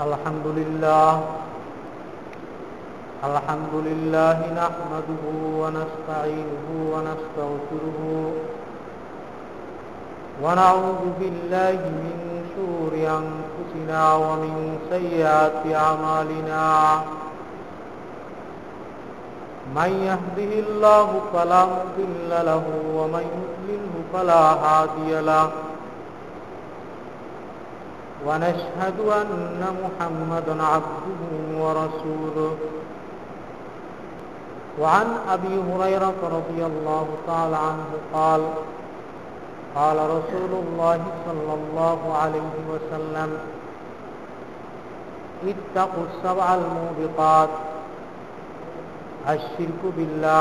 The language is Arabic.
الحمد لله الحمد لله نحمده ونستعينه ونستغفره ونعوذ بالله من شرور أنفسنا ومن سيئات أعمالنا من يهده الله فلا مضل له ومن يضلله فلا هادي له ونشهد أن محمدا عبده ورسوله. وعن أبي هريرة رضي الله تعالى عنه قال قال رسول الله صلى الله عليه وسلم اتقوا السبع الموبقات. الشرك بالله